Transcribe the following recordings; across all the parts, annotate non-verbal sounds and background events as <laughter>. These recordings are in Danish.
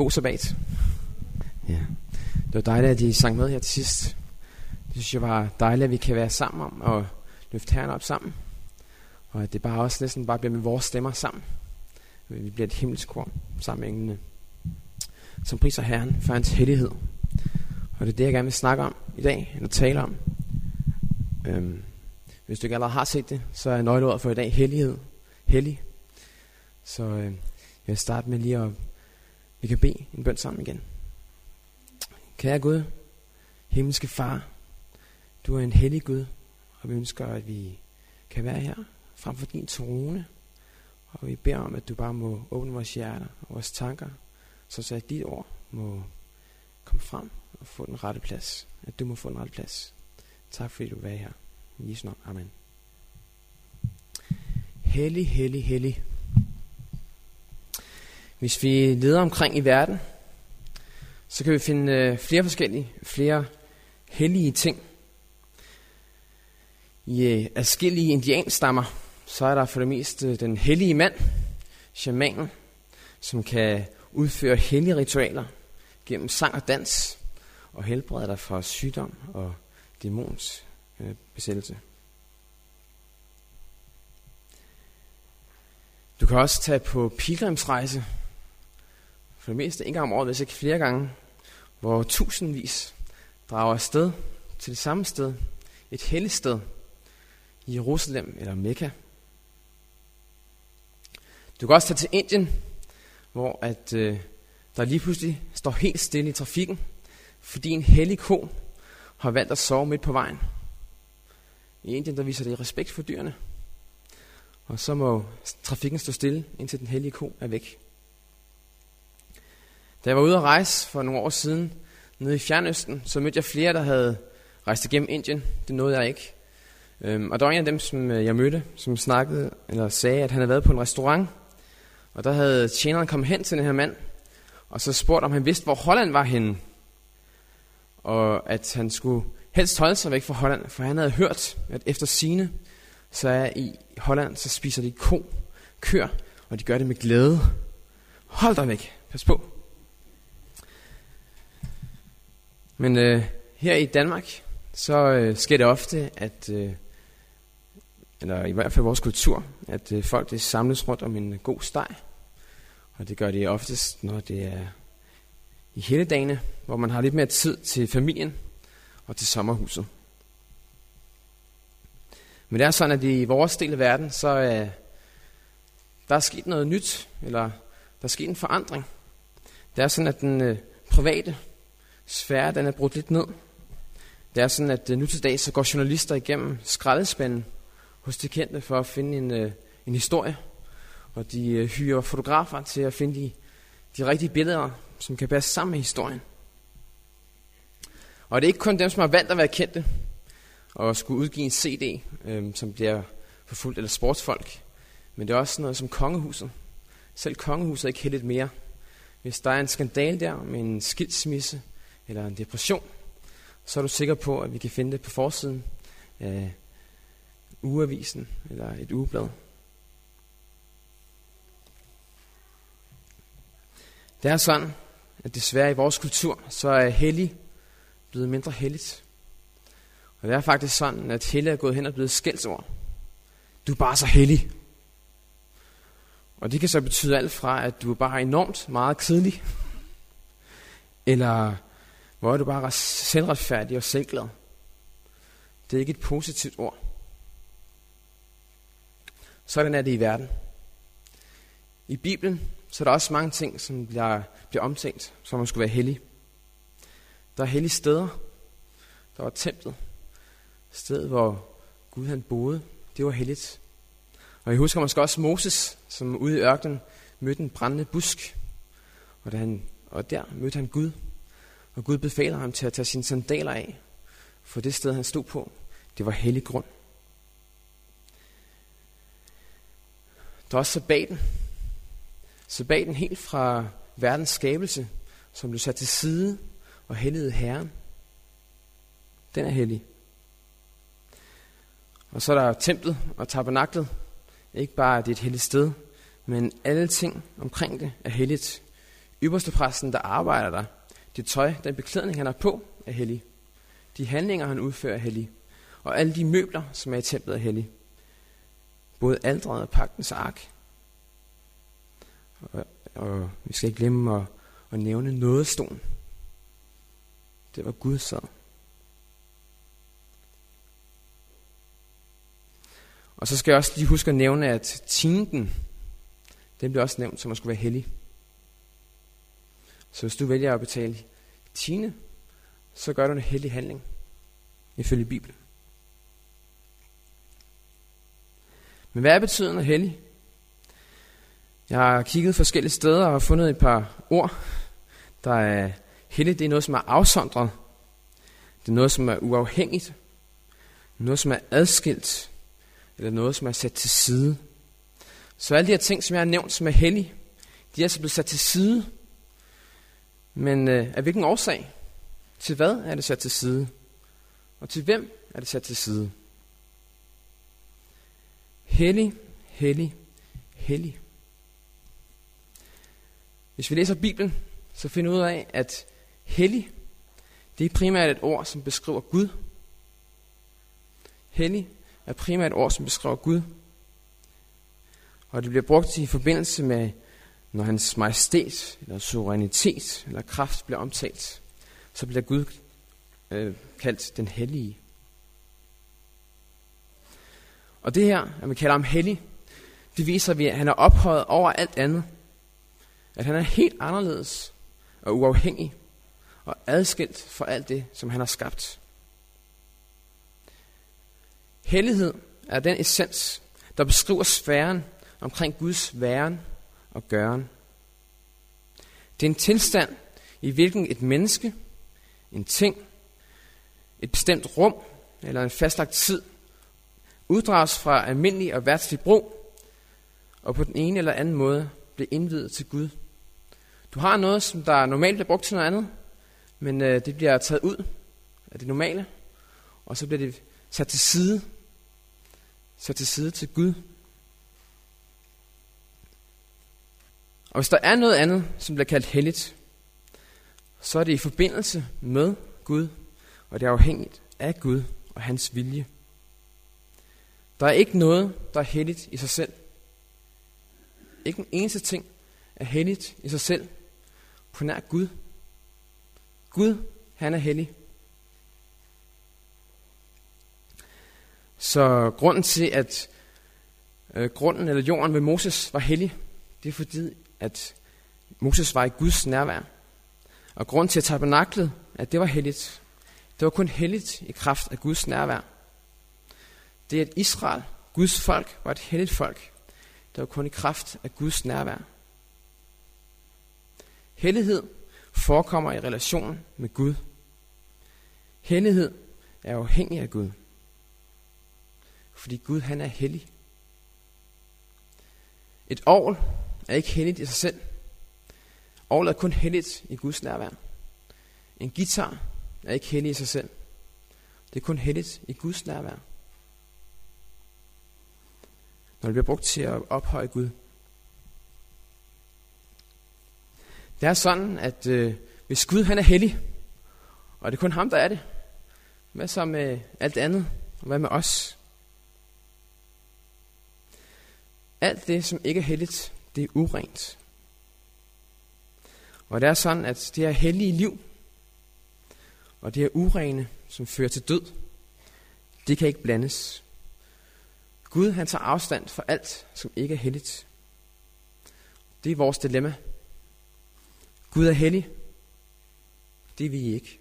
god sabbat. Ja. Det var dejligt, at I sang med her til sidst. Det synes jeg var dejligt, at vi kan være sammen om og løfte herren op sammen. Og at det bare også næsten bare bliver med vores stemmer sammen. Vi bliver et himmelsk kor sammen med englene. Som priser Herren for hans hellighed. Og det er det, jeg gerne vil snakke om i dag, eller tale om. Øhm, hvis du ikke allerede har set det, så er nøgleordet for i dag hellighed. Hellig. Så øh, jeg vil starte med lige at, vi kan bede en bøn sammen igen. Kære Gud, himmelske far, du er en hellig Gud, og vi ønsker, at vi kan være her frem for din trone. Og vi beder om, at du bare må åbne vores hjerter og vores tanker, så at dit ord må komme frem og få den rette plads. At du må få den rette plads. Tak fordi du er her. I Jesu navn. Amen. Hellig, hellig, hellig. Hvis vi leder omkring i verden, så kan vi finde øh, flere forskellige, flere hellige ting. I forskellige adskillige indianstammer, så er der for det meste øh, den hellige mand, shamanen, som kan udføre hellige ritualer gennem sang og dans og helbrede dig fra sygdom og dæmons øh, besættelse. Du kan også tage på pilgrimsrejse, for det meste en gang om året, hvis ikke flere gange, hvor tusindvis drager afsted til det samme sted, et helligt sted i Jerusalem eller Mekka. Du kan også tage til Indien, hvor at, øh, der lige pludselig står helt stille i trafikken, fordi en hellig ko har valgt at sove midt på vejen. I Indien der viser det respekt for dyrene. Og så må trafikken stå stille, indtil den hellige ko er væk. Da jeg var ude at rejse for nogle år siden nede i Fjernøsten, så mødte jeg flere, der havde rejst igennem Indien. Det nåede jeg ikke. Øhm, og der var en af dem, som øh, jeg mødte, som snakkede, eller sagde, at han havde været på en restaurant. Og der havde tjeneren kommet hen til den her mand, og så spurgte, om han vidste, hvor Holland var henne. Og at han skulle helst holde sig væk fra Holland, for han havde hørt, at efter sine, så er i Holland, så spiser de ko, kør, og de gør det med glæde. Hold dig væk. Pas på. Men øh, her i Danmark, så øh, sker det ofte, at, øh, eller i hvert fald vores kultur, at øh, folk det samles rundt om en øh, god steg. Og det gør de oftest, når det er i hele dagene, hvor man har lidt mere tid til familien og til sommerhuset. Men det er sådan, at i vores del af verden, så øh, der er sket noget nyt, eller der er sket en forandring. Det er sådan, at den øh, private sfære, den er brudt lidt ned. Det er sådan, at øh, nu til dag, så går journalister igennem skraldespanden hos de kendte for at finde en, øh, en historie. Og de øh, hyrer fotografer til at finde de, de rigtige billeder, som kan passe sammen med historien. Og det er ikke kun dem, som har valgt at være kendte, og skulle udgive en CD, øh, som bliver forfulgt, eller sportsfolk. Men det er også noget som kongehuset. Selv kongehuset er ikke heldigt mere. Hvis der er en skandal der med en skilsmisse, eller en depression, så er du sikker på, at vi kan finde det på forsiden af ugeavisen eller et ugeblad. Det er sådan, at desværre i vores kultur, så er hellig blevet mindre helligt. Og det er faktisk sådan, at hellig er gået hen og blevet skældsord. Du er bare så hellig. Og det kan så betyde alt fra, at du er bare enormt meget kedelig, eller hvor er du bare selvretfærdig og selvglad. Det er ikke et positivt ord. Sådan er det i verden. I Bibelen så er der også mange ting, som bliver, bliver omtænkt, som man skulle være hellig. Der er hellige steder. Der var templet. Stedet, hvor Gud han boede. Det var helligt. Og jeg husker måske også Moses, som ude i ørkenen mødte en brændende busk. Og, da han, og der mødte han Gud. Og Gud befaler ham til at tage sine sandaler af. For det sted, han stod på, det var hellig grund. Der er også sabbaten. Sabbaten helt fra verdens skabelse, som blev sat til side og helligede Herren. Den er hellig. Og så er der templet og tabernaklet. Ikke bare, at det er et helligt sted, men alle ting omkring det er helligt. ypperste præsten, der arbejder der. Det tøj, den beklædning, han har på, er hellig. De handlinger, han udfører, er hellig. Og alle de møbler, som er i templet, er hellig. Både aldret og pagtens ark. Og, og vi skal ikke glemme at, at nævne nådestolen. Det var Gud sad. Og så skal jeg også lige huske at nævne, at tinden, den bliver også nævnt som at skulle være hellig. Så hvis du vælger at betale tiende, så gør du en hellig handling, ifølge Bibelen. Men hvad er betydende hellig? Jeg har kigget forskellige steder og har fundet et par ord, der er hellig. Det er noget, som er afsondret. Det er noget, som er uafhængigt. Noget, som er adskilt. Eller noget, som er sat til side. Så alle de her ting, som jeg har nævnt, som er hellige, de er altså blevet sat til side. Men øh, af hvilken årsag? Til hvad er det sat til side? Og til hvem er det sat til side? Hellig, hellig, hellig. Hvis vi læser Bibelen, så finder vi ud af, at hellig, det er primært et ord, som beskriver Gud. Hellig er primært et ord, som beskriver Gud. Og det bliver brugt i forbindelse med, når hans majestæt, eller suverænitet, eller kraft bliver omtalt, så bliver Gud øh, kaldt den hellige. Og det her, at vi kalder ham hellig, det viser, at han er ophøjet over alt andet. At han er helt anderledes og uafhængig og adskilt fra alt det, som han har skabt. Hellighed er den essens, der beskriver sfæren omkring Guds væren og gøren. Det er en tilstand, i hvilken et menneske, en ting, et bestemt rum eller en fastlagt tid uddrages fra almindelig og værtslig brug, og på den ene eller anden måde bliver indvidet til Gud. Du har noget, som der normalt bliver brugt til noget andet, men øh, det bliver taget ud af det normale, og så bliver det sat til side, sat til side til Gud. Og hvis der er noget andet, som bliver kaldt helligt, så er det i forbindelse med Gud, og det er afhængigt af Gud og hans vilje. Der er ikke noget, der er helligt i sig selv. Ikke en eneste ting er helligt i sig selv på nær Gud. Gud, han er hellig. Så grunden til, at øh, grunden eller jorden ved Moses var hellig, det er fordi, at Moses var i Guds nærvær. Og grund til at tabernaklet, at det var helligt, det var kun helligt i kraft af Guds nærvær. Det at Israel, Guds folk, var et helligt folk, det var kun i kraft af Guds nærvær. Hellighed forekommer i relation med Gud. Hellighed er afhængig af Gud. Fordi Gud han er hellig. Et ovl er ikke helligt i sig selv. Orglet er kun helligt i Guds nærvær. En guitar er ikke hellig i sig selv. Det er kun helligt i Guds nærvær. Når det bliver brugt til at ophøje Gud. Det er sådan, at øh, hvis Gud han er hellig, og det er kun ham, der er det, hvad så med alt andet? Og hvad med os? Alt det, som ikke er helligt, det er urent. Og det er sådan, at det er hellige liv, og det er urene, som fører til død, det kan ikke blandes. Gud han tager afstand for alt, som ikke er helligt. Det er vores dilemma. Gud er hellig. Det er vi ikke.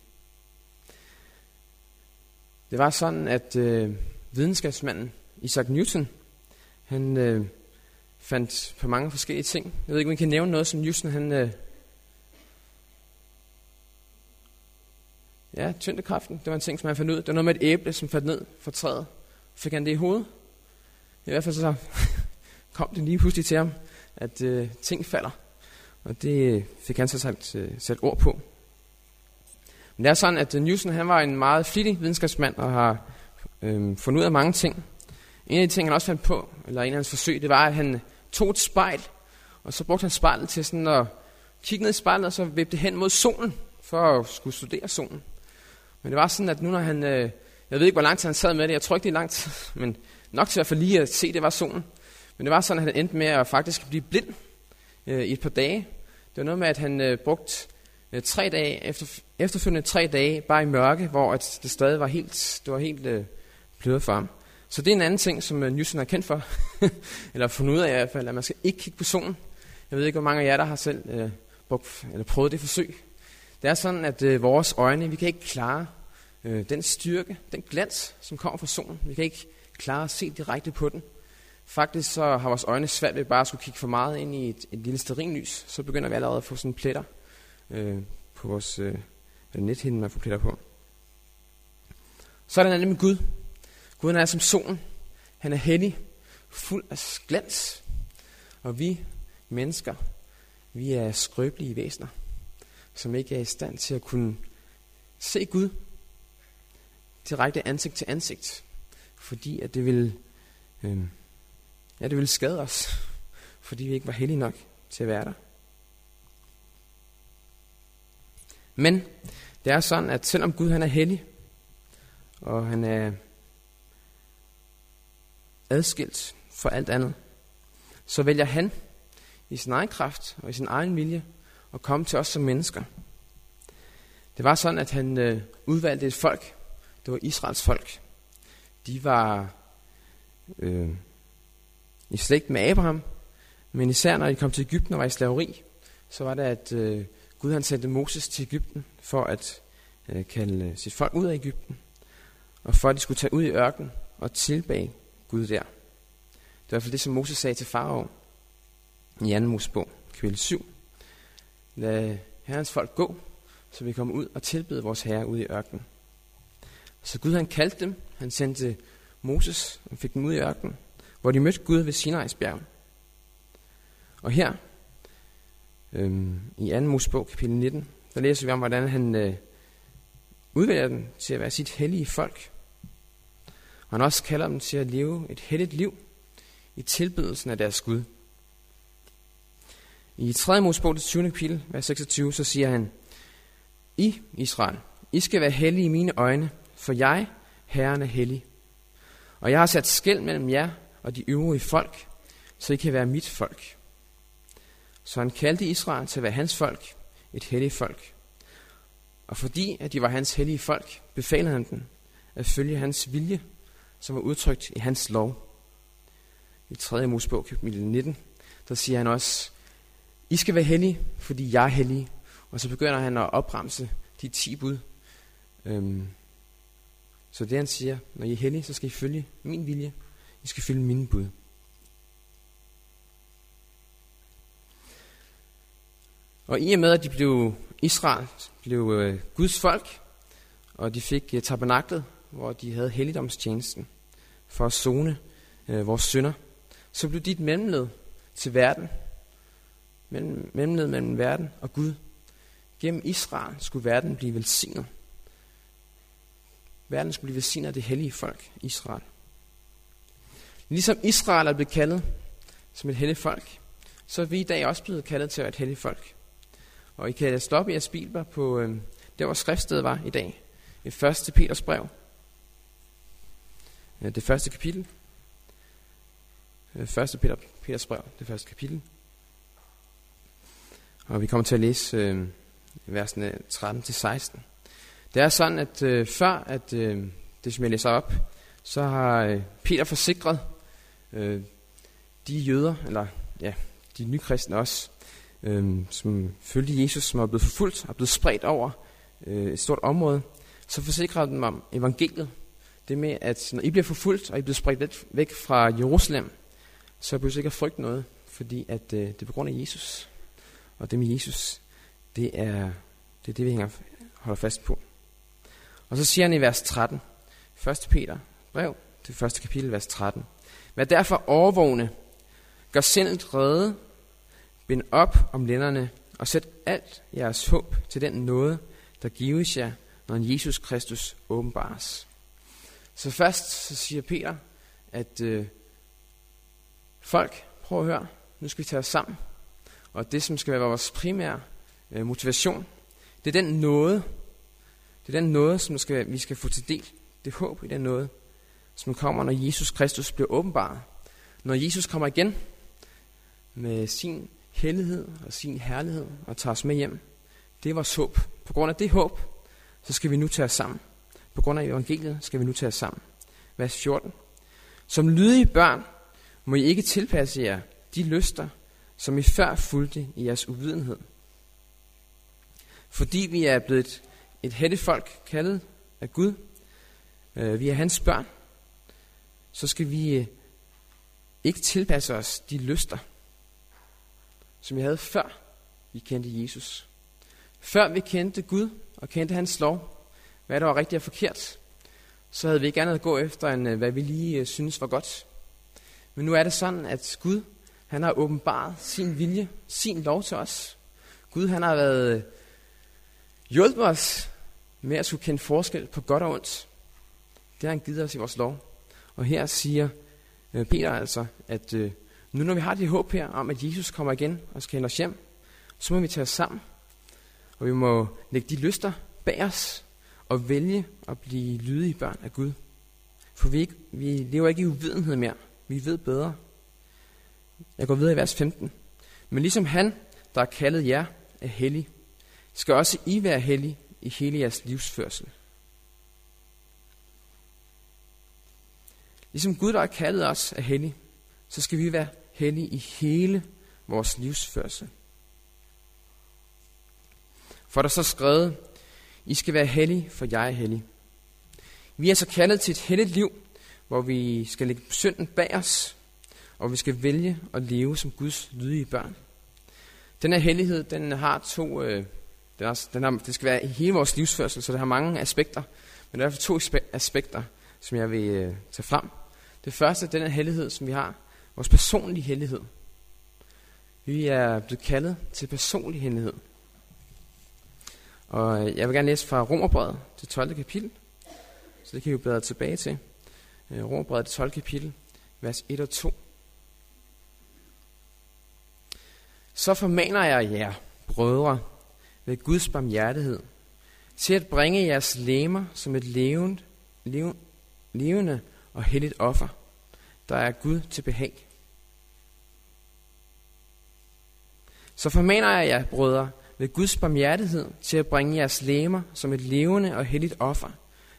Det var sådan, at øh, videnskabsmanden Isaac Newton, han øh, fandt på mange forskellige ting. Jeg ved ikke, om I kan nævne noget, som Newton han... Øh, ja, tyndekraften, det var en ting, som han fandt ud. Det var noget med et æble, som faldt ned fra træet. Fik han det i hovedet? I hvert fald så <laughs> kom det lige pludselig til ham, at øh, ting falder. Og det øh, fik han så sat, øh, sat ord på. Men det er sådan, at øh, Newton han var en meget flittig videnskabsmand og har øh, fundet ud af mange ting. En af de ting, han også fandt på, eller en af hans forsøg, det var, at han tog et spejl, og så brugte han spejlet til sådan at kigge ned i spejlet, og så vippe det hen mod solen, for at skulle studere solen. Men det var sådan, at nu når han, øh, jeg ved ikke, hvor lang tid han sad med det, jeg tror ikke, det er lang tid, <laughs> men nok til at få lige at se, det var solen. Men det var sådan, at han endte med at faktisk blive blind øh, i et par dage. Det var noget med, at han øh, brugte øh, tre dage, efter, efterfølgende tre dage, bare i mørke, hvor at det stadig var helt, det var helt øh, blødt for ham. Så det er en anden ting, som øh, Newton er kendt for, <laughs> eller fundet ud af i hvert fald, at man skal ikke kigge på solen. Jeg ved ikke, hvor mange af jer, der har selv øh, brugt, eller prøvet det forsøg. Det er sådan, at øh, vores øjne, vi kan ikke klare øh, den styrke, den glans, som kommer fra solen. Vi kan ikke klare at se direkte på den. Faktisk så har vores øjne svært ved bare at skulle kigge for meget ind i et, et lille sterinlys. Så begynder vi allerede at få sådan pletter øh, på vores øh, nethinde, man får pletter på. Så er der nemlig Gud. Gud er som solen. Han er hellig, fuld af glans. Og vi mennesker, vi er skrøbelige væsener, som ikke er i stand til at kunne se Gud direkte ansigt til ansigt, fordi at det vil, øh, ja, det vil skade os, fordi vi ikke var heldige nok til at være der. Men det er sådan, at selvom Gud han er hellig, og han er adskilt fra alt andet, så vælger han i sin egen kraft og i sin egen vilje at komme til os som mennesker. Det var sådan, at han øh, udvalgte et folk, det var Israels folk. De var øh, i slægt med Abraham, men især når de kom til Ægypten og var i slaveri, så var det, at øh, Gud han sendte Moses til Ægypten for at øh, kalde sit folk ud af Ægypten, og for at de skulle tage ud i ørkenen og tilbage Gud der. Det var i hvert fald det, som Moses sagde til farao i 2. Mosebog, kapitel 7. Lad herrens folk gå, så vi kommer ud og tilbede vores herre ude i ørkenen. Så Gud han kaldte dem, han sendte Moses og fik dem ud i ørkenen, hvor de mødte Gud ved Sinai's bjerg. Og her, øhm, i 2. Mosebog, kapitel 19, der læser vi om, hvordan han øh, udvælger dem til at være sit hellige folk. Og han også kalder dem til at leve et helligt liv i tilbedelsen af deres Gud. I 3. Mosebog, det 20. kapitel, vers 26, så siger han, I, Israel, I skal være hellige i mine øjne, for jeg, Herren, er hellig. Og jeg har sat skæld mellem jer og de øvrige folk, så I kan være mit folk. Så han kaldte Israel til at være hans folk, et helligt folk. Og fordi at de var hans hellige folk, befalede han dem at følge hans vilje, som er udtrykt i hans lov. I 3. Mosebog, kapitel 19, der siger han også, I skal være hellige, fordi jeg er hellig. Og så begynder han at opremse de 10 bud. Øhm, så det han siger, når I er hellige, så skal I følge min vilje. I skal følge mine bud. Og i og med, at de blev Israel, blev øh, Guds folk, og de fik øh, tabernaklet, hvor de havde helligdomstjenesten for at zone øh, vores synder, så blev dit mellemled til verden, mellem, mellemled mellem verden og Gud. Gennem Israel skulle verden blive velsignet. Verden skulle blive velsignet af det hellige folk, Israel. Ligesom Israel er blevet kaldet som et helligt folk, så er vi i dag også blevet kaldet til at være et helligt folk. Og I kan stoppe jeres bibler på øh, der, hvor skriftsted var i dag. I 1. Peters brev. Det første kapitel. Øh, første Peter, Peters brev, det første kapitel. Og vi kommer til at læse øh, versene 13-16. Det er sådan, at øh, før at øh, det, som jeg læser op, så har øh, Peter forsikret øh, de jøder, eller ja, de nykristne også, øh, som følte Jesus, som er blevet forfulgt og blevet spredt over øh, et stort område, så forsikrer dem om evangeliet. Det med, at når I bliver forfulgt, og I bliver spredt væk, væk fra Jerusalem, så behøver I ikke at frygte noget, fordi at, øh, det er på grund af Jesus. Og det med Jesus, det er det, er det vi hænger, holder fast på. Og så siger han i vers 13, 1. Peter brev, det første kapitel, vers 13. Vær derfor overvågne, gør sindet redde, bind op om lænderne, og sæt alt jeres håb til den nåde, der gives jer, når Jesus Kristus åbenbares. Så først så siger Peter, at øh, folk, prøv at høre, nu skal vi tage os sammen, og det, som skal være vores primære øh, motivation, det er den nåde, det er den nåde, som skal, vi skal få til del. Det håb i den nåde, som kommer, når Jesus Kristus bliver åbenbaret. Når Jesus kommer igen med sin hellighed og sin herlighed og tager os med hjem. Det er vores håb. På grund af det håb, så skal vi nu tage os sammen. På grund af evangeliet skal vi nu tage os sammen. Vers 14. Som lydige børn må I ikke tilpasse jer de lyster, som I før fulgte i jeres uvidenhed. Fordi vi er blevet et, et helligt folk kaldet af Gud, øh, vi er hans børn, så skal vi øh, ikke tilpasse os de lyster, som vi havde før vi kendte Jesus. Før vi kendte Gud og kendte hans lov, hvad der var rigtigt og forkert, så havde vi ikke andet at gå efter, end øh, hvad vi lige øh, synes var godt. Men nu er det sådan, at Gud han har åbenbart sin vilje, sin lov til os. Gud han har været øh, hjulpet os med at skulle kende forskel på godt og ondt. Det har han givet os i vores lov. Og her siger Peter altså, at nu når vi har det håb her om, at Jesus kommer igen og skal hente os hjem, så må vi tage os sammen. Og vi må lægge de lyster bag os og vælge at blive lydige børn af Gud. For vi, ikke, vi lever ikke i uvidenhed mere. Vi ved bedre. Jeg går videre i vers 15. Men ligesom han, der er kaldet jer, er hellig, skal også I være hellige i hele jeres livsførsel. Ligesom Gud, der har kaldet os, er hellig, så skal vi være hellige i hele vores livsførsel. For der så skrevet, i skal være hellige, for jeg er hellig. Vi er så kaldet til et helligt liv, hvor vi skal lægge synden bag os, og vi skal vælge at leve som Guds lydige børn. Den her hellighed, den har to, øh, den, er, den har, det skal være i hele vores livsførsel, så det har mange aspekter. Men der er to aspekter, som jeg vil øh, tage frem. Det første er den her hellighed, som vi har, vores personlige hellighed. Vi er blevet kaldet til personlig hellighed. Og jeg vil gerne læse fra Romerbrevet til 12. kapitel, så det kan vi jo bladre tilbage til. Øh, Romerbrevet til 12. kapitel, vers 1 og 2. Så formaner jeg jer, brødre, ved Guds barmhjertighed, til at bringe jeres lemmer som et levende, levende og helligt offer, der er Gud til behag. Så formaner jeg jer, brødre, ved Guds barmhjertighed til at bringe jeres læmer som et levende og helligt offer,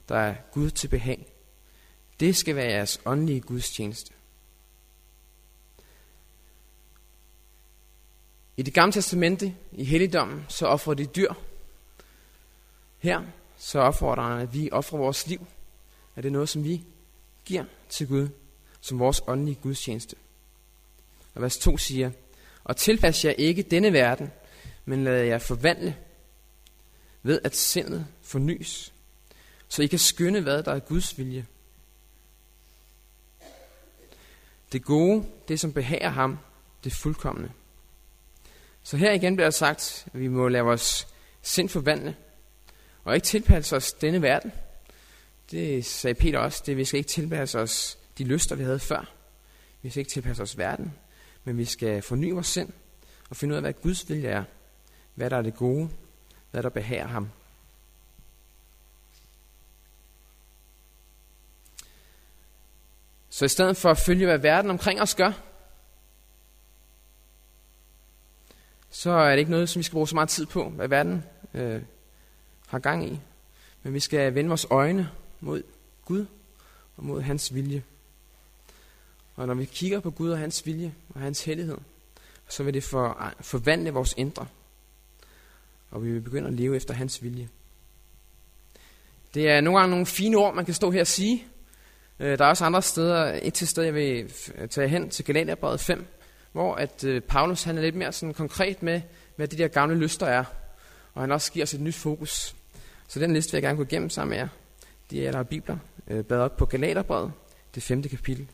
der er Gud til behag. Det skal være jeres åndelige gudstjeneste. I det gamle testamente, i helligdommen, så offrer de dyr. Her så opfordrer han, at vi offrer vores liv. Er det noget, som vi giver til Gud som vores åndelige gudstjeneste? Og vers 2 siger, og tilpas jer ikke denne verden, men lad jer forvandle ved at sindet fornyes, så I kan skynde, hvad der er Guds vilje. Det gode, det som behager ham, det fuldkommende. Så her igen bliver der sagt, at vi må lade vores sind forvandle, og ikke tilpasse os denne verden. Det sagde Peter også, det vi skal ikke tilpasse os de lyster, vi havde før. Vi skal ikke tilpasse os verden, men vi skal forny vores sind og finde ud af, hvad Guds vilje er. Hvad der er det gode, hvad der behager ham. Så i stedet for at følge, hvad verden omkring os gør, så er det ikke noget, som vi skal bruge så meget tid på, hvad verden øh, har gang i. Men vi skal vende vores øjne mod Gud og mod hans vilje. Og når vi kigger på Gud og hans vilje og hans hellighed, så vil det for, forvandle vores indre. Og vi vil begynde at leve efter hans vilje. Det er nogle gange nogle fine ord, man kan stå her og sige. Øh, der er også andre steder, et til sted, jeg vil tage hen til Galaterbrevet 5, hvor at øh, Paulus han er lidt mere sådan konkret med, hvad de der gamle lyster er. Og han også giver os et nyt fokus. Så den liste vil jeg gerne gå igennem sammen med jer. De er der bibler, øh, bad op på Galaterbrevet, det femte kapitel.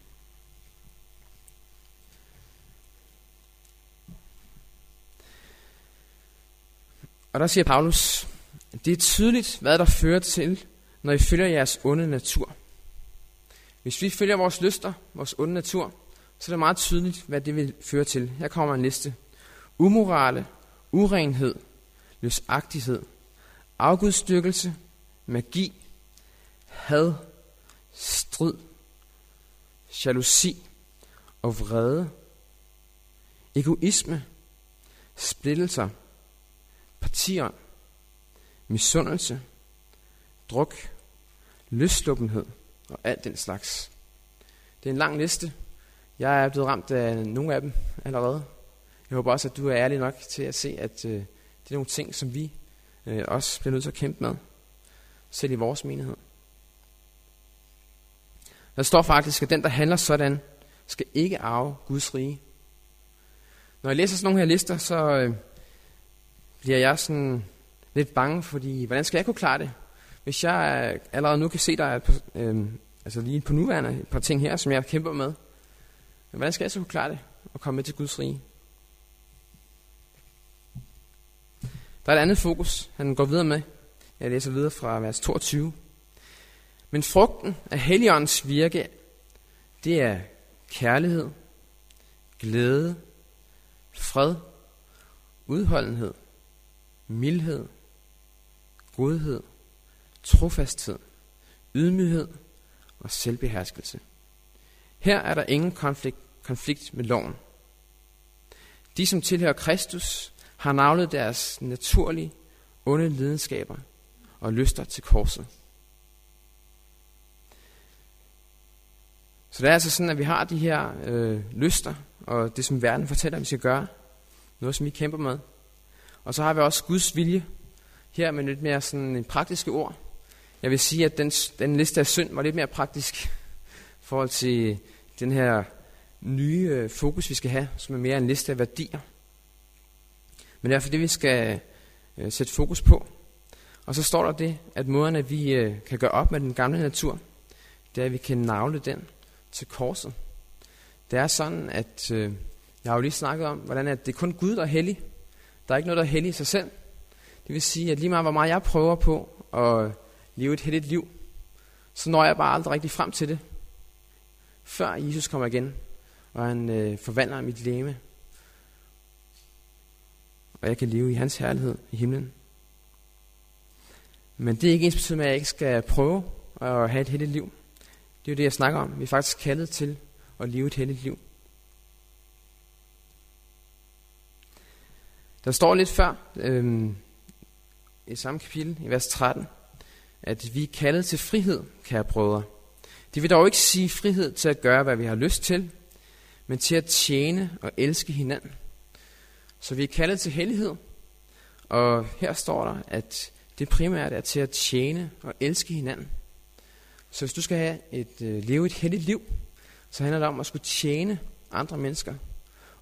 Og der siger Paulus, det er tydeligt, hvad der fører til, når I følger jeres onde natur. Hvis vi følger vores lyster, vores onde natur, så er det meget tydeligt, hvad det vil føre til. Her kommer en liste. umorale, urenhed, løsagtighed, afgudstyrkelse, magi, had, strid, jalousi og vrede, egoisme, splittelser, partier, misundelse, druk, løsluppenhed og alt den slags. Det er en lang liste. Jeg er blevet ramt af nogle af dem allerede. Jeg håber også, at du er ærlig nok til at se, at øh, det er nogle ting, som vi øh, også bliver nødt til at kæmpe med, selv i vores menighed. Der står faktisk, at den, der handler sådan, skal ikke arve Guds rige. Når jeg læser sådan nogle her lister, så øh, bliver jeg sådan lidt bange, fordi hvordan skal jeg kunne klare det? Hvis jeg allerede nu kan se, der er et øh, altså lige på nuværende et par ting her, som jeg kæmper med, hvordan skal jeg så kunne klare det og komme med til Guds rige? Der er et andet fokus, han går videre med. Jeg læser videre fra vers 22. Men frugten af Helligåndens virke, det er kærlighed, glæde, fred, udholdenhed, mildhed, godhed, trofasthed, ydmyghed og selvbeherskelse. Her er der ingen konflikt, konflikt med loven. De, som tilhører Kristus, har navlet deres naturlige, onde lidenskaber og lyster til korset. Så det er altså sådan, at vi har de her øh, lyster, og det som verden fortæller, at vi skal gøre. Noget, som vi kæmper med. Og så har vi også Guds vilje, her med lidt mere sådan en praktiske ord. Jeg vil sige, at den, den liste af synd var lidt mere praktisk i forhold til den her nye øh, fokus, vi skal have, som er mere en liste af værdier. Men derfor det, vi skal øh, sætte fokus på. Og så står der det, at måden, at vi øh, kan gøre op med den gamle natur, det er, at vi kan navle den til korset. Det er sådan, at øh, jeg har jo lige snakket om, hvordan at det er kun Gud, der er hellig. Der er ikke noget, der er hellig i sig selv. Det vil sige, at lige meget hvor meget jeg prøver på at leve et helligt liv, så når jeg bare aldrig rigtig frem til det, før Jesus kommer igen, og han øh, forvandler mit læme, og jeg kan leve i hans herlighed i himlen. Men det er ikke ens betydning, at jeg ikke skal prøve at have et helligt liv. Det er jo det, jeg snakker om. Vi er faktisk kaldet til at leve et helligt liv. Der står lidt før, øh, i samme kapitel, i vers 13, at vi er kaldet til frihed, kære brødre. Det vil dog ikke sige frihed til at gøre, hvad vi har lyst til, men til at tjene og elske hinanden. Så vi er kaldet til hellighed, og her står der, at det primært er til at tjene og elske hinanden. Så hvis du skal have et, øh, leve et helligt liv, så handler det om at skulle tjene andre mennesker.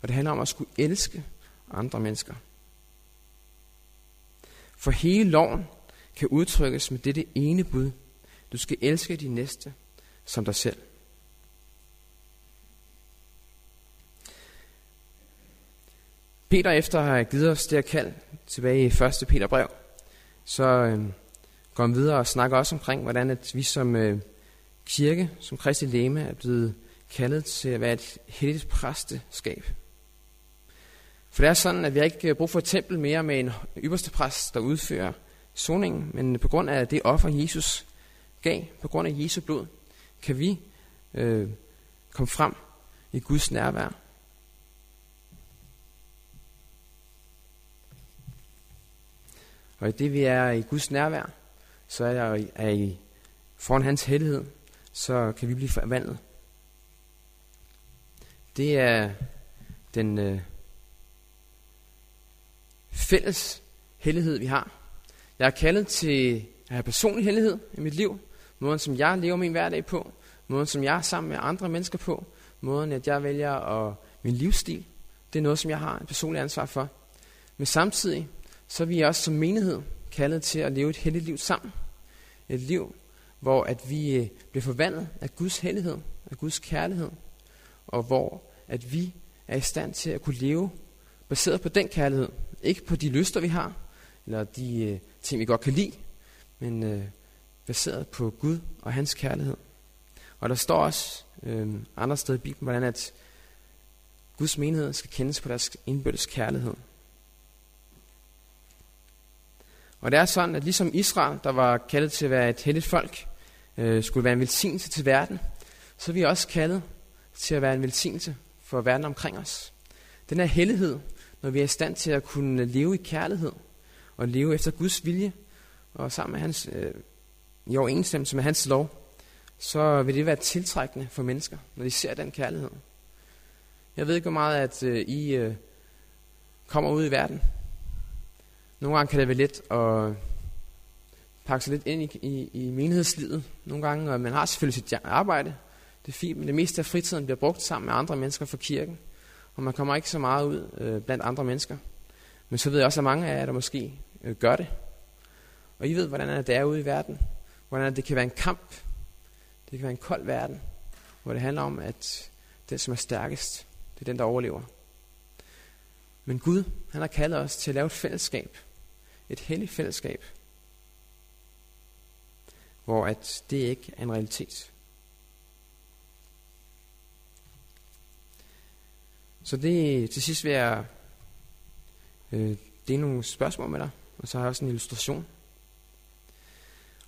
Og det handler om at skulle elske andre mennesker. For hele loven kan udtrykkes med dette ene bud. Du skal elske din næste som dig selv. Peter efter at have givet os det her kald tilbage i 1. Peter brev, så øh, går han videre og snakker også omkring, hvordan at vi som øh, kirke, som Kristi Leme, er blevet kaldet til at være et heldigt præsteskab. For det er sådan, at vi har ikke brug for et tempel mere med en ypperste præst, der udfører soningen, men på grund af det offer, Jesus gav, på grund af Jesu blod, kan vi øh, komme frem i Guds nærvær. Og i det vi er i Guds nærvær, så er, jeg, er I foran hans hellighed, så kan vi blive forvandlet. Det er den øh, fælles hellighed, vi har. Jeg er kaldet til at have personlig hellighed i mit liv. Måden, som jeg lever min hverdag på. Måden, som jeg er sammen med andre mennesker på. Måden, at jeg vælger at, min livsstil. Det er noget, som jeg har et personligt ansvar for. Men samtidig, så er vi også som menighed kaldet til at leve et helligt liv sammen. Et liv, hvor at vi øh, bliver forvandlet af Guds hellighed, af Guds kærlighed, og hvor at vi er i stand til at kunne leve baseret på den kærlighed, ikke på de lyster, vi har, eller de øh, ting, vi godt kan lide, men øh, baseret på Gud og hans kærlighed. Og der står også øh, andre steder i Bibelen, hvordan at Guds menighed skal kendes på deres indbyrdes kærlighed. Og det er sådan, at ligesom Israel, der var kaldet til at være et helligt folk, øh, skulle være en velsignelse til verden, så er vi også kaldet til at være en velsignelse for verden omkring os. Den her hellighed, når vi er i stand til at kunne leve i kærlighed, og leve efter Guds vilje, og sammen med hans, øh, i overensstemmelse med hans lov, så vil det være tiltrækkende for mennesker, når de ser den kærlighed. Jeg ved ikke, hvor meget at øh, I øh, kommer ud i verden. Nogle gange kan det være let at pakke sig lidt ind i, i, i menighedslivet. Nogle gange, og man har selvfølgelig sit arbejde. Det er fint, men det meste af fritiden bliver brugt sammen med andre mennesker fra kirken. Og man kommer ikke så meget ud øh, blandt andre mennesker. Men så ved jeg også, at mange af jer, der måske øh, gør det. Og I ved, hvordan det er ude i verden. Hvordan det kan være en kamp. Det kan være en kold verden. Hvor det handler om, at den, som er stærkest, det er den, der overlever. Men Gud, han har kaldet os til at lave et fællesskab. Et helligt fællesskab. Hvor at det ikke er en realitet. Så det til sidst vil jeg øh, det er nogle spørgsmål med dig, og så har jeg også en illustration.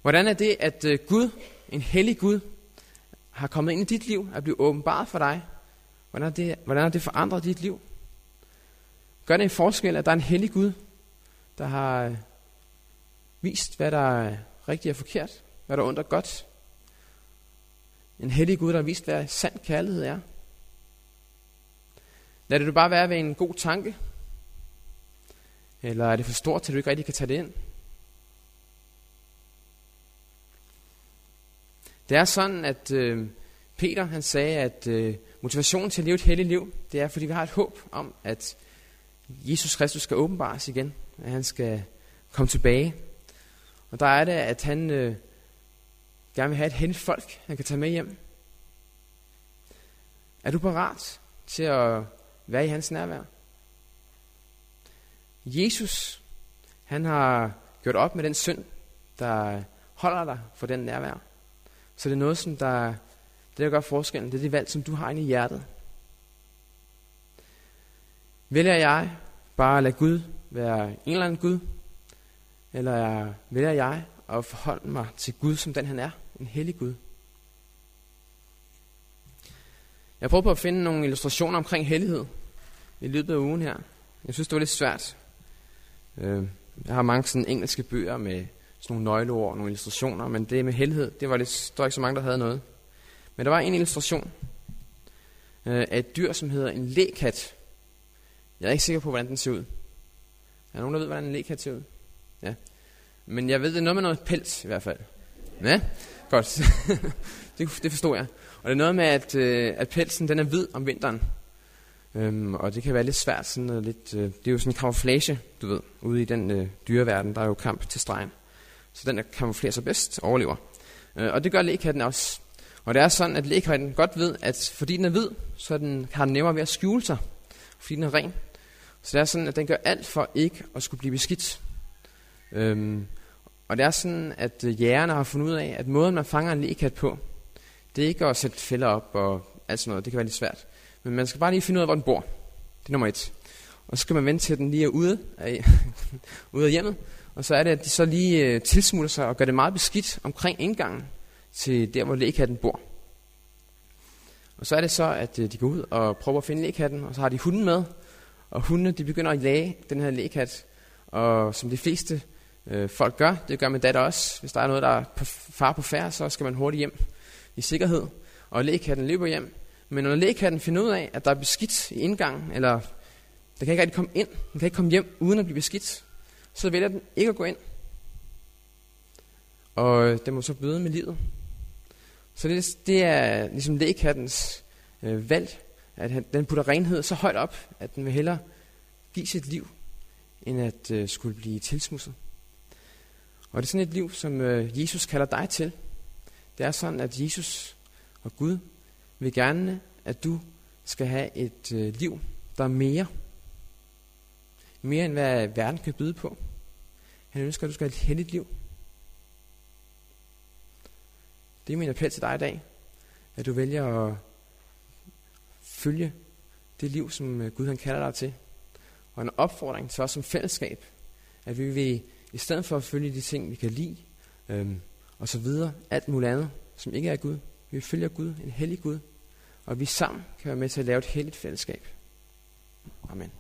Hvordan er det, at øh, Gud, en hellig Gud, har kommet ind i dit liv, er blevet åbenbart for dig? Hvordan er det, hvordan er det forandret dit liv? Gør det en forskel, at der er en hellig Gud, der har øh, vist, hvad der er rigtigt og forkert, hvad der er ondt og godt? En hellig Gud, der har vist, hvad sand kærlighed er. Lad det du bare være ved en god tanke, eller er det for stort, til du ikke rigtig kan tage det ind? Det er sådan, at øh, Peter han sagde, at øh, motivationen til at leve et helligt liv, det er, fordi vi har et håb om, at Jesus Kristus skal åbenbares igen, at han skal komme tilbage. Og der er det, at han øh, gerne vil have et helligt folk, han kan tage med hjem. Er du parat til at være i hans nærvær? Jesus, han har gjort op med den synd, der holder dig for den nærvær. Så det er noget, som der, det der gør forskellen, det er det valg, som du har inde i hjertet. Vælger jeg bare at lade Gud være en eller anden Gud, eller vælger jeg at forholde mig til Gud, som den han er, en hellig Gud? Jeg prøvede på at finde nogle illustrationer omkring hellighed i løbet af ugen her. Jeg synes, det var lidt svært. Øh, jeg har mange sådan engelske bøger med sådan nogle nøgleord og nogle illustrationer, men det med hellighed, det var lidt, der var ikke så mange, der havde noget. Men der var en illustration øh, af et dyr, som hedder en lækat. Jeg er ikke sikker på, hvordan den ser ud. Er der nogen, der ved, hvordan en lækat ser ud? Ja. Men jeg ved, det er noget med noget pels i hvert fald. Ja, godt. <laughs> det, det forstår jeg. Og det er noget med, at, øh, at pelsen den er hvid om vinteren. Øhm, og det kan være lidt svært, sådan noget lidt, øh, det er jo sådan en kamuflage, du ved, ude i den øh, dyreverden, der er jo kamp til stregen. Så den, der kamuflerer sig bedst, overlever. Øh, og det gør lægkatten også. Og det er sådan, at lægkatten godt ved, at fordi den er hvid, så den, har den nemmere ved at skjule sig, fordi den er ren. Så det er sådan, at den gør alt for ikke at skulle blive beskidt. Øhm, og det er sådan, at øh, jægerne har fundet ud af, at måden man fanger en lægkat på, det er ikke at sætte fælder op og alt sådan noget, det kan være lidt svært. Men man skal bare lige finde ud af, hvor den bor. Det er nummer et. Og så skal man vente til, at den lige er ude af, <laughs> ude af hjemmet. Og så er det, at de så lige øh, tilsmutter sig og gør det meget beskidt omkring indgangen til der, hvor lægkatten bor. Og så er det så, at øh, de går ud og prøver at finde lægkatten, og så har de hunden med. Og hundene, de begynder at jage den her lægkat. Og som de fleste øh, folk gør, det gør man datter også. Hvis der er noget, der er på far på færd, så skal man hurtigt hjem i sikkerhed. Og lægkatten løber hjem, men når lægekatten finder ud af, at der er beskidt i indgangen, eller der kan ikke rigtig komme ind, den kan ikke komme hjem uden at blive beskidt, så vælger den ikke at gå ind. Og øh, den må så bøde med livet. Så det, det er ligesom lægekattens øh, valg, at han, den putter renhed så højt op, at den vil hellere give sit liv, end at øh, skulle blive tilsmusset. Og det er sådan et liv, som øh, Jesus kalder dig til. Det er sådan, at Jesus og Gud vil gerne, at du skal have et øh, liv, der er mere. Mere end hvad verden kan byde på. Han ønsker, at du skal have et heldigt liv. Det er min appel til dig i dag, at du vælger at følge det liv, som øh, Gud han kalder dig til. Og en opfordring til os som fællesskab, at vi vil, i stedet for at følge de ting, vi kan lide, øhm, og så videre, alt muligt andet, som ikke er Gud, vi følger Gud, en hellig Gud, og vi sammen kan være med til at lave et helligt fællesskab. Amen.